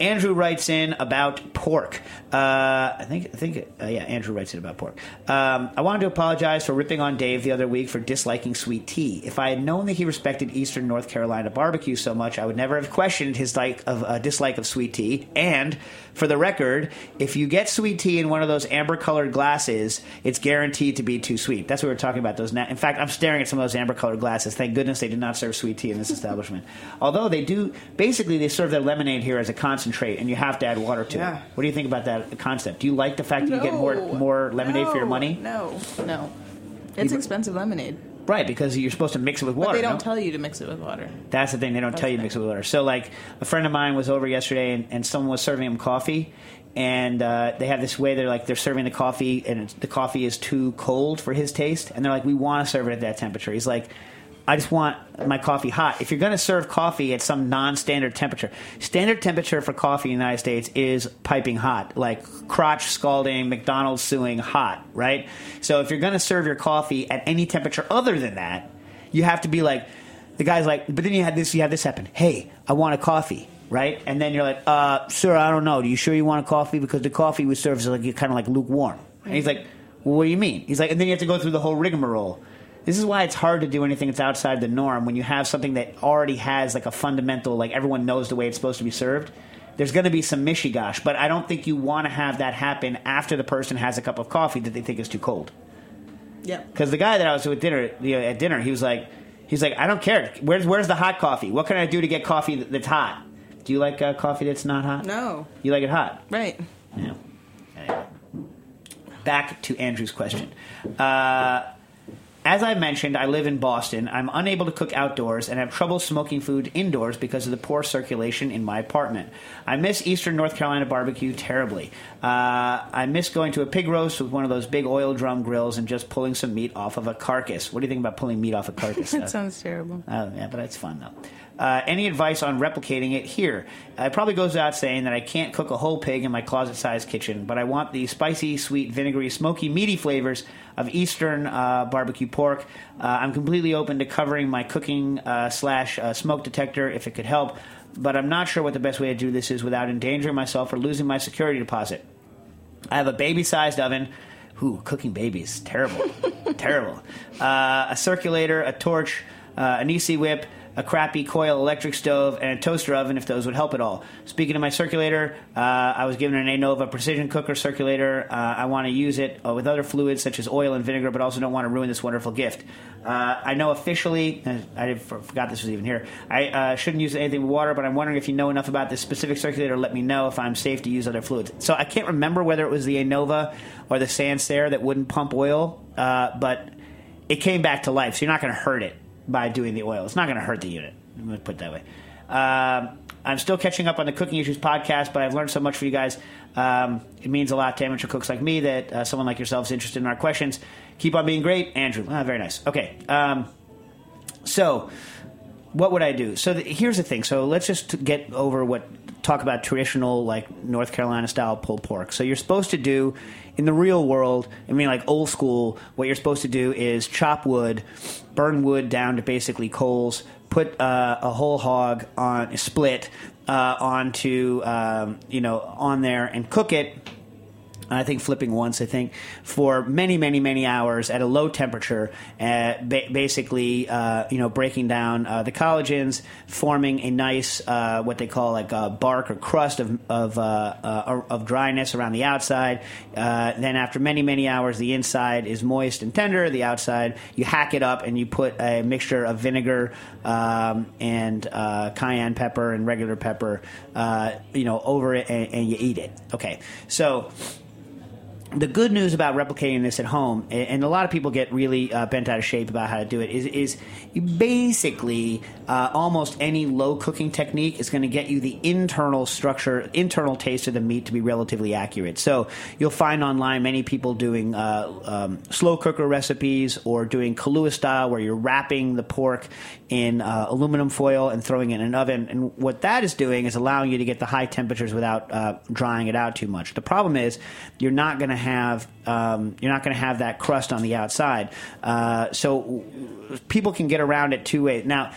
Andrew writes in about pork. Uh, I think, I think, uh, yeah, Andrew writes in about pork. Um, I wanted to apologize for ripping on Dave the other week for disliking sweet tea. If I had known that he respected Eastern North Carolina barbecue so much, I would never have questioned his like of uh, dislike of sweet tea. And for the record, if you get sweet tea in one of those amber-colored glasses, it's guaranteed to be too sweet. That's what we were talking about. Those. Na- in fact, I'm staring at some of those amber-colored glasses. Thank goodness they did not serve sweet tea in this establishment. Although they do, basically, they serve their lemonade here as a concentrate, and you have to add water to Yeah. it. What do you think about that concept? Do you like the fact that you get more more lemonade for your money? No, no. It's expensive lemonade, Right, because you're supposed to mix it with water. but they don't no? tell you to mix it with water. That's the thing. They don't tell you to mix it with water. So, like, a friend of mine was over yesterday, and, and someone was serving him coffee, and uh, they have this way. They're like, they're serving the coffee, and it's, the coffee is too cold for his taste, and they're like, we want to serve it at that temperature. He's like. I just want my coffee hot. If you're going to serve coffee at some non-standard temperature, standard temperature for coffee in the United States is piping hot, like crotch scalding, McDonald's suing hot, right? So if you're going to serve your coffee at any temperature other than that, you have to be like, the guy's like, but then you had this, you had this happen. Hey, I want a coffee, right? And then you're like, uh, sir, I don't know. Do you sure you want a coffee? Because the coffee we serve is like kind of like lukewarm. And he's like, well, what do you mean? He's like, and then you have to go through the whole rigmarole. This is why it's hard to do anything that's outside the norm when you have something that already has like a fundamental, like everyone knows the way it's supposed to be served. There's going to be some mishigash, but I don't think you want to have that happen after the person has a cup of coffee that they think is too cold. Yeah. Because the guy that I was with dinner you know, at dinner, he was like, he's like, I don't care. Where's where's the hot coffee? What can I do to get coffee that's hot? Do you like uh, coffee that's not hot? No. You like it hot? Right. Yeah. Anyway. Back to Andrew's question. Uh, as I mentioned, I live in Boston. I'm unable to cook outdoors and have trouble smoking food indoors because of the poor circulation in my apartment. I miss Eastern North Carolina barbecue terribly. Uh, I miss going to a pig roast with one of those big oil drum grills and just pulling some meat off of a carcass. What do you think about pulling meat off a carcass? That sounds terrible. Oh, yeah, but it's fun though. Uh, any advice on replicating it here? Uh, it probably goes without saying that I can't cook a whole pig in my closet-sized kitchen, but I want the spicy, sweet, vinegary, smoky, meaty flavors of Eastern uh, barbecue pork. Uh, I'm completely open to covering my cooking uh, slash uh, smoke detector if it could help, but I'm not sure what the best way to do this is without endangering myself or losing my security deposit. I have a baby-sized oven. Ooh, cooking babies, terrible, terrible. A circulator, a torch, an iSi whip, a crappy coil electric stove, and a toaster oven if those would help at all. Speaking of my circulator, uh, I was given an Anova precision cooker circulator. Uh, I want to use it uh, with other fluids such as oil and vinegar, but also don't want to ruin this wonderful gift. Uh, I know officially, uh, I forgot this was even here. I shouldn't use anything with water, but I'm wondering if you know enough about this specific circulator. Let me know if I'm safe to use other fluids. So I can't remember whether it was the Anova or the Sansaire that wouldn't pump oil, but it came back to life. So you're not going to hurt it by doing the oil. It's not going to hurt the unit. I'm going to put it that way. Um, I'm still catching up on the Cooking Issues podcast, but I've learned so much from you guys. Um, it means a lot to amateur cooks like me that uh, someone like yourself is interested in our questions. Keep on being great, Andrew. Ah, very nice. Okay. Um, so, what would I do? So the, here's the thing. So let's just get over what talk about traditional like North Carolina style pulled pork. So you're supposed to do in the real world. I mean, like old school. What you're supposed to do is chop wood, burn wood down to basically coals, put uh, a whole hog on split uh, onto um, you know on there and cook it I think flipping once, I think, for many, many, many hours at a low temperature, uh, ba- basically, uh, you know, breaking down uh, the collagens, forming a nice, uh, what they call like a bark or crust of of, uh, uh, of dryness around the outside. Then, after many, many hours, the inside is moist and tender. The outside, you hack it up and you put a mixture of vinegar um, and cayenne pepper and regular pepper, you know, over it, and, and you eat it. Okay, so the good news about replicating this at home, and a lot of people get really uh, bent out of shape about how to do it, is, is basically uh, almost any low cooking technique is going to get you the internal structure, internal taste of the meat to be relatively accurate. So you'll find online many people doing uh, um, slow cooker recipes or doing Kalua style, where you're wrapping the pork in uh, aluminum foil and throwing it in an oven. And what that is doing is allowing you to get the high temperatures without uh, drying it out too much. The problem is you're not going to have um, you're not going to have that crust on the outside. Uh, so people can get around it two ways. Now,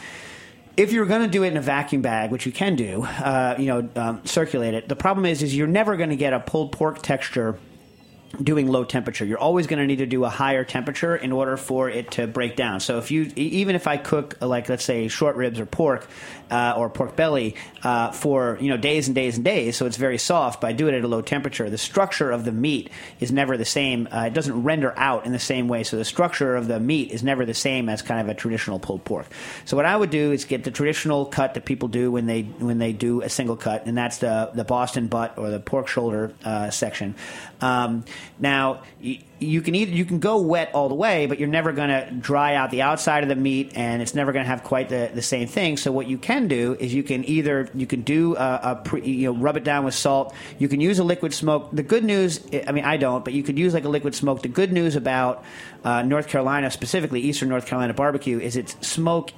if you're going to do it in a vacuum bag, which you can do, uh, you know, um, circulate it. The problem is, is you're never going to get a pulled pork texture doing low temperature. You're always going to need to do a higher temperature in order for it to break down. So if you, even if I cook like let's say short ribs or pork uh, or pork belly uh, for you know days and days and days, so it's very soft, but I do it at a low temperature. The structure of the meat is never the same. Uh, it doesn't render out in the same way. So the structure of the meat is never the same as kind of a traditional pulled pork. So what I would do is get the traditional cut that people do when they when they do a single cut, and that's the the Boston butt or the pork shoulder uh, section. Um, now you can either you can go wet all the way, but you're never going to dry out the outside of the meat, and it's never going to have quite the, the same thing. So what you can do is you can either you can do a, a pre, you know rub it down with salt. You can use a liquid smoke. The good news, I mean I don't, but you could use like a liquid smoke. The good news about uh, North Carolina, specifically Eastern North Carolina barbecue, is it's smoke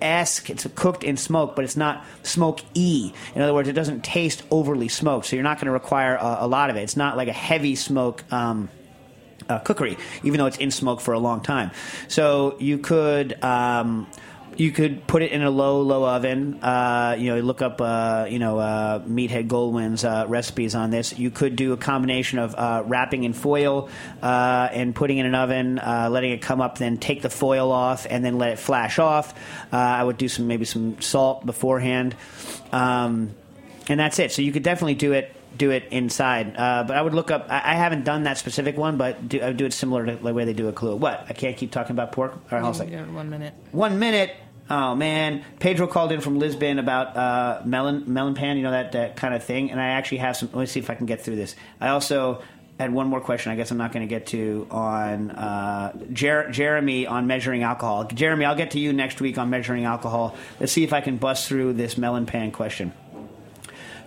esque. It's cooked in smoke, but it's not smoke e. In other words, it doesn't taste overly smoked, so you're not going to require a, a lot of it. It's not like a heavy smoke. Um, uh, cookery, even though it's in smoke for a long time. So you could um, you could put it in a low low oven. Uh, you know, look up uh, you know uh, Meathead Goldwyn's uh, recipes on this. You could do a combination of uh, wrapping in foil uh, and putting in an oven, letting it come up, then take the foil off, and then let it flash off. I would do some maybe some salt beforehand, um, and that's it. So you could definitely do it do it inside. Uh, but I would look up. I, I haven't done that specific one, but do, I would do it similar to the way they do a clue. What? I can't keep talking about pork. All right, hold on one minute. One minute. Oh man, Pedro called in from Lisbon about uh, melon melon pan. You know that that kind of thing. And I actually have some. Let me see if I can get through this. I also had one more question. I guess I'm not going to get to on uh, Jer- Jeremy on measuring alcohol. Jeremy, I'll get to you next week on measuring alcohol. Let's see if I can bust through this melon pan question.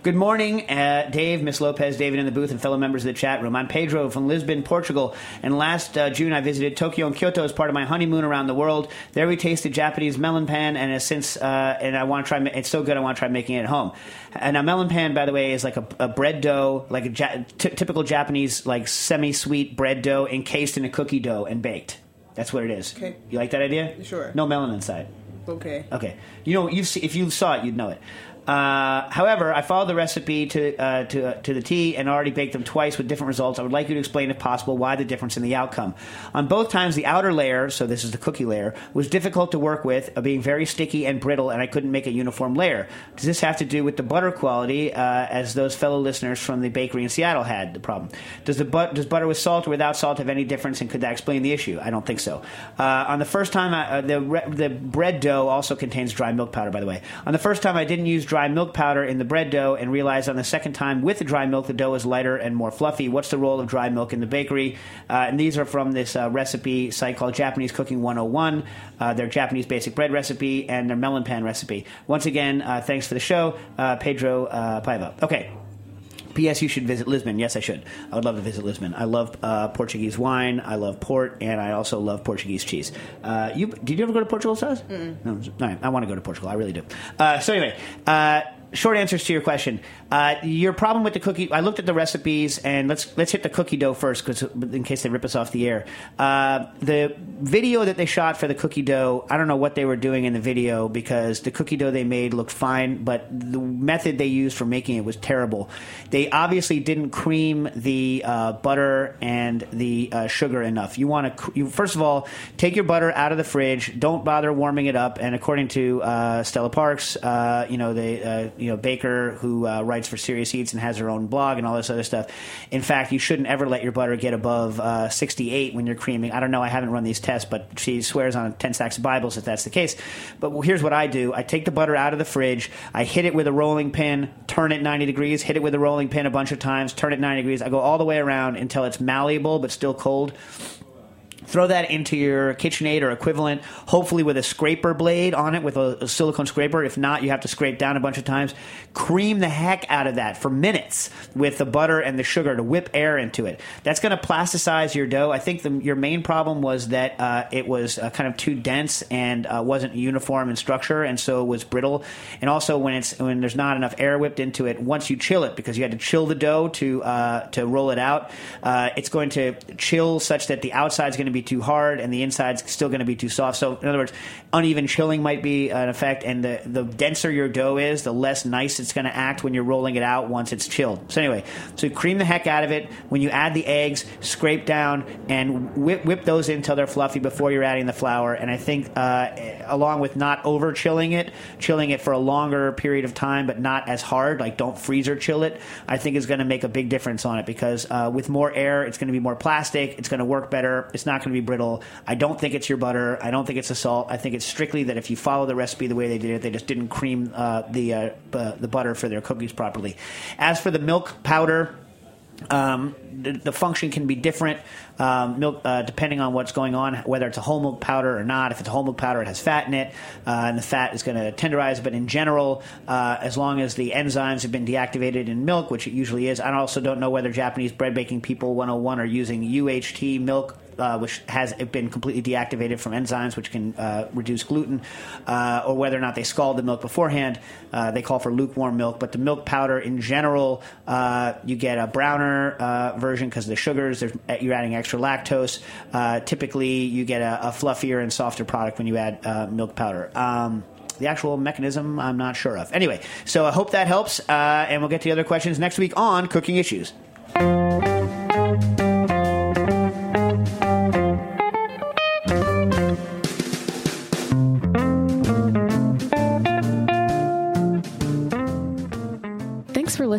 Good morning, uh, Dave, Miss Lopez, David in the booth, and fellow members of the chat room. I'm Pedro from Lisbon, Portugal, and last uh, June I visited Tokyo and Kyoto as part of my honeymoon around the world. There we tasted Japanese melon pan, and since uh, and I want to try. It's so good, I want to try making it at home. And a melon pan, by the way, is like a, a bread dough, like a ja- t- typical Japanese, like semi-sweet bread dough encased in a cookie dough and baked. That's what it is. Okay. You like that idea? Sure. No melon inside. Okay. Okay, you know you see if you saw it, you'd know it. Uh, however, I followed the recipe to uh, to uh, to the T and already baked them twice with different results. I would like you to explain, if possible, why the difference in the outcome. On both times, the outer layer, so this is the cookie layer, was difficult to work with, uh, being very sticky and brittle, and I couldn't make a uniform layer. Does this have to do with the butter quality, uh, as those fellow listeners from the bakery in Seattle had the problem? Does the but- does butter with salt or without salt have any difference, and could that explain the issue? I don't think so. On the first time, I, the re- the bread dough also contains dry milk powder. By the way, on the first time, I didn't use dry milk powder in the bread dough, and realized on the second time with the dry milk, the dough is lighter and more fluffy. What's the role of dry milk in the bakery? Uh, and these are from this uh, recipe site called Japanese Cooking 101. Uh, their Japanese basic bread recipe and their melon pan recipe. Once again, uh, thanks for the show, uh, Pedro uh, Paiva. Okay. P.S. You should visit Lisbon. Yes, I should. I would love to visit Lisbon. I love uh, Portuguese wine. I love port, and I also love Portuguese cheese. Uh, you did you ever go to Portugal, Saz? No. All right. I want to go to Portugal. I really do. Uh, so anyway. Short answers to your question. Uh, your problem with the cookie, I looked at the recipes, and let's let's hit the cookie dough first, because in case they rip us off the air. Uh, the video that they shot for the cookie dough, I don't know what they were doing in the video because the cookie dough they made looked fine, but the method they used for making it was terrible. They obviously didn't cream the uh, butter and the uh, sugar enough. You want to, you, first of all, take your butter out of the fridge. Don't bother warming it up. And according to uh, Stella Parks, uh, you know the uh, you know Baker who uh, writes for Serious Eats and has her own blog and all this other stuff. In fact, you shouldn't ever let your butter get above 68 when you're creaming. I don't know. I haven't run these tests, but she swears on 10 stacks of Bibles if that's the case. But here's what I do: I take the butter out of the fridge. I hit it with a rolling pin, turn it 90 degrees, hit it with a rolling pin a bunch of times, turn it 90 degrees. I go all the way around until it's malleable but still cold. Throw that into your KitchenAid or equivalent, hopefully with a scraper blade on it, with a, a, silicone scraper. If not, you have to scrape down a bunch of times. Cream the heck out of that for minutes with the butter and the sugar to whip air into it. That's going to plasticize your dough. I think the, your main problem was that uh, it was uh, kind of too dense and uh, wasn't uniform in structure, and so it was brittle. And also, when it's when there's not enough air whipped into it, once you chill it, because you had to chill the dough to uh, to roll it out, uh, it's going to chill such that the outside is going to be too hard and the inside's still going to be too soft. So, in other words, uneven chilling might be an effect, and the, the denser your dough is, the less nice it's going to act when you're rolling it out once it's chilled. So, anyway, so cream the heck out of it. When you add the eggs, scrape down and whip, whip those in until they're fluffy before you're adding the flour. And I think, uh, along with not over chilling it, chilling it for a longer period of time, but not as hard, like don't freezer chill it, I think is going to make a big difference on it because uh, with more air, it's going to be more plastic, it's going to work better, it's not going to be brittle. I don't think it's your butter. I don't think it's the salt. I think it's strictly that if you follow the recipe the way they did it, they just didn't cream uh, the uh, the butter for their cookies properly. As for the milk powder. Um, the, the, function can be different um, milk uh, depending on what's going on, whether it's a whole milk powder or not. If it's a whole milk powder, it has fat in it, uh, and the fat is going to tenderize. But in general, uh, as long as the enzymes have been deactivated in milk, which it usually is, I also don't know whether Japanese bread baking people 101 are using UHT milk uh, which has been completely deactivated from enzymes, which can uh, reduce gluten, uh, or whether or not they scald the milk beforehand. Uh, they call for lukewarm milk, but the milk powder in general, uh, you get a browner uh, version because the sugars, you're adding extra lactose. typically, you get a, a, fluffier and softer product when you add milk powder. Um, the actual mechanism, I'm not sure of. Anyway, so I hope that helps, and we'll get to the other questions next week on cooking issues.